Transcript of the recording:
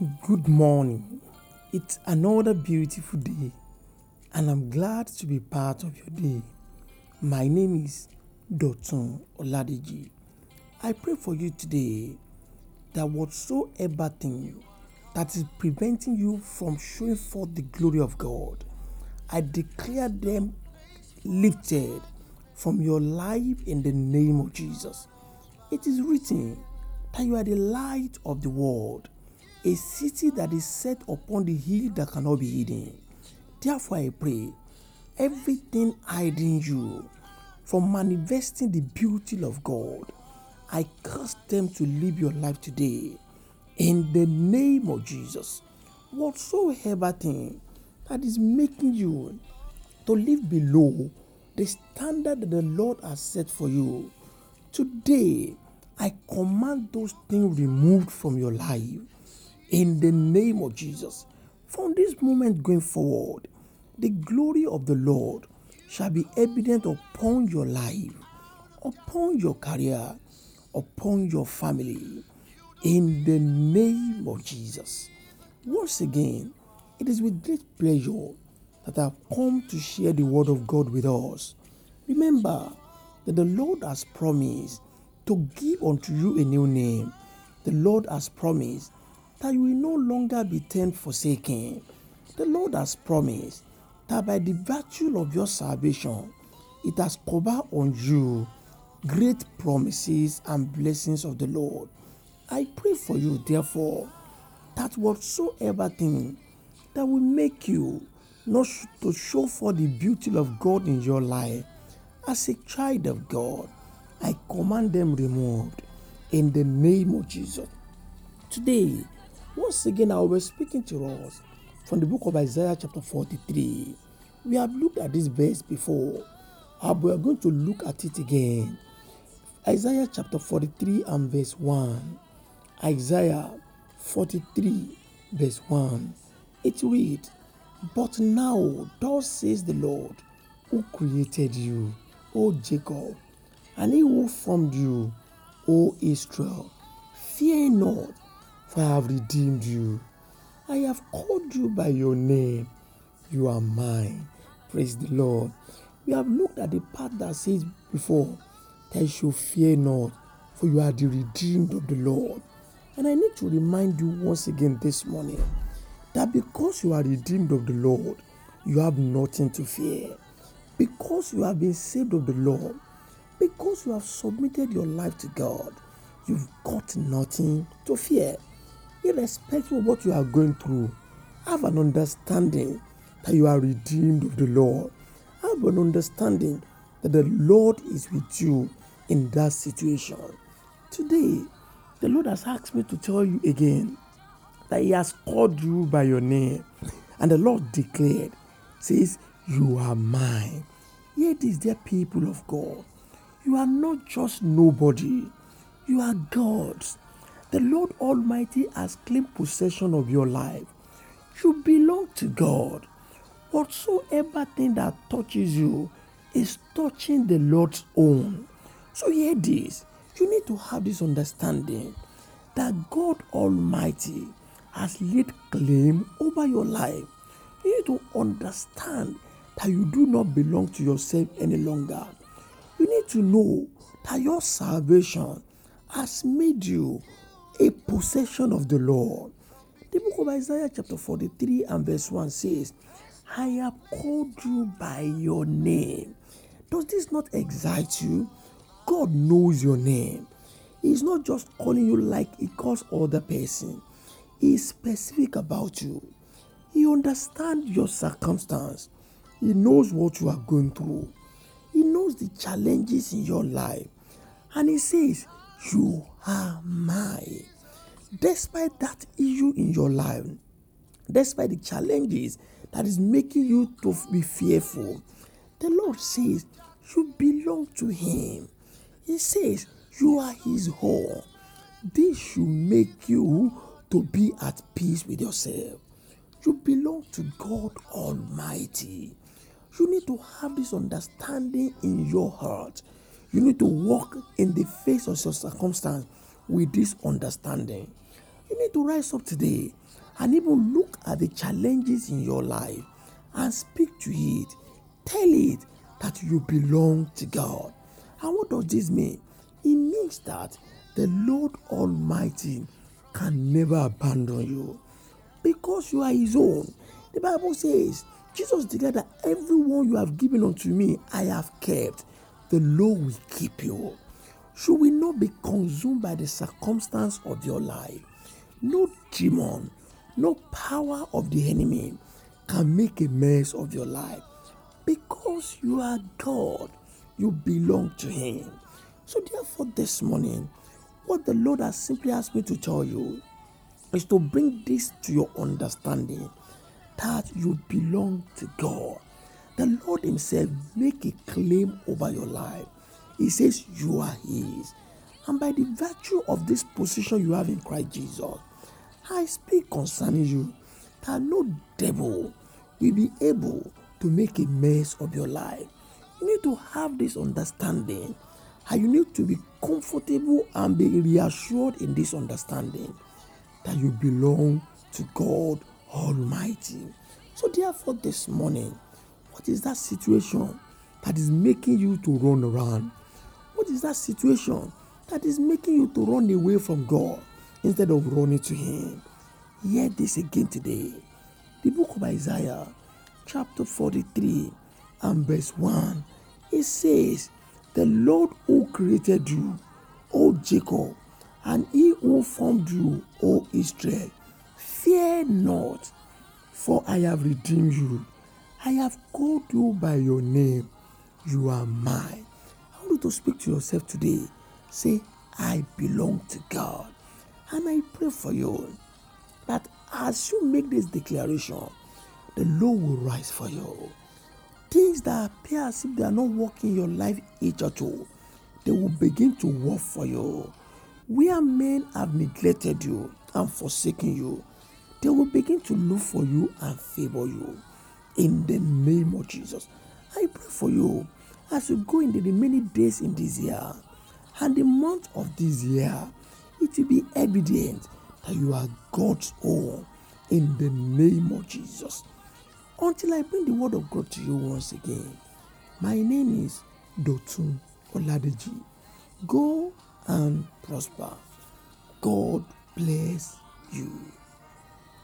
Good morning. It's another beautiful day, and I'm glad to be part of your day. My name is Dotun Oladeji. I pray for you today that whatsoever thing you that is preventing you from showing forth the glory of God, I declare them lifted from your life in the name of Jesus. It is written that you are the light of the world, a city that is set upon the hill that cannot be hidden. Therefore, I pray everything hiding you from manifesting the beauty of God, I curse them to live your life today in the name of Jesus. Whatsoever thing that is making you to live below the standard that the Lord has set for you, today I command those things removed from your life in the name of Jesus. From this moment going forward, the glory of the Lord shall be evident upon your life, upon your career, upon your family, in the name of Jesus. Once again, it is with great pleasure that I've come to share the word of God with us. Remember that the Lord has promised to give unto you a new name. The Lord has promised that you will no longer be turned forsaken. The Lord has promised that by the virtue of your salvation, it has covered on you great promises and blessings of the Lord. I pray for you, therefore, that whatsoever thing that will make you not to show for the beauty of God in your life as a child of God, I command them removed in the name of Jesus. Today, once again, I will be speaking to us from the book of Isaiah, chapter 43. We have looked at this verse before, but we are going to look at it again. Isaiah chapter 43 and verse 1. Isaiah 43, verse 1. It reads, But now, thus says the Lord, who created you, O Jacob, and he who formed you, O Israel. Fear not, for I have redeemed you. I have called you by your name. You are mine. Praise the Lord. We have looked at the part that says before that you fear not, for you are the redeemed of the Lord. And I need to remind you once again this morning that because you are redeemed of the Lord, you have nothing to fear. Because you have been saved of the Lord, because you have submitted your life to God, you've got nothing to fear. Irrespective of what you are going through, have an understanding that you are redeemed of the Lord. Have an understanding that the Lord is with you in that situation. Today, the Lord has asked me to tell you again that He has called you by your name. And the Lord declared, says, You are mine. Yet is there people of God. You are not just nobody, you are God's. The Lord Almighty has claimed possession of your life. You belong to God. Whatsoever thing that touches you is touching the Lord's own. So, hear this you need to have this understanding that God Almighty has laid claim over your life. You need to understand that you do not belong to yourself any longer. You need to know that your salvation has made you a possession of the Lord. The book of Isaiah, chapter 43, and verse 1 says, I have called you by your name. Does this not excite you? God knows your name. He's not just calling you like he calls other person. He's specific about you. He understands your circumstance. He knows what you are going through. He knows the challenges in your life. And he says, You are mine. Despite that issue in your life, despite the challenges that is making you to be fearful, the Lord says, You belong to Him. He says, You are His own. This should make you to be at peace with yourself. You belong to God Almighty. You need to have this understanding in your heart. You need to walk in the face of your circumstance with this understanding. You need to rise up today and even look at the challenges in your life and speak to it. Tell it that you belong to God. And what does this mean? It means that the Lord Almighty can never abandon you because you are His own. The Bible says, Jesus declared that everyone you have given unto me, I have kept. The Lord will keep you. Should we not be consumed by the circumstance of your life? No demon, no power of the enemy can make a mess of your life because you are God. You belong to Him. So, therefore, this morning, what the Lord has simply asked me to tell you is to bring this to your understanding that you belong to God. The Lord Himself make a claim over your life. He says you are His. And by the virtue of this position you have in Christ Jesus, I speak concerning you that no devil will be able to make a mess of your life. You need to have this understanding and you need to be comfortable and be reassured in this understanding that you belong to God Almighty. So, therefore, this morning, what is that situation that is making you to run around? What is that situation that is making you to run away from God instead of running to Him? Hear this again today. The book of Isaiah, chapter 43, and verse 1, it says, The Lord who created you, O Jacob, and he who formed you, O Israel, fear not, for I have redeemed you. I have called you by your name. You are mine. I want you to speak to yourself today. Say, I belong to God. And I pray for you that as you make this declaration, the Lord will rise for you. Things that appear as if they are not working your life each or two, they will begin to work for you. Where men have neglected you and forsaken you, they will begin to look for you and favor you. In the name of Jesus, I pray for you as you go in the remaining days in this year and the month of this year, it will be evident that you are God's own in the name of Jesus. Until I bring the word of God to you once again, my name is Dotun Oladeji. Go and prosper. God bless you.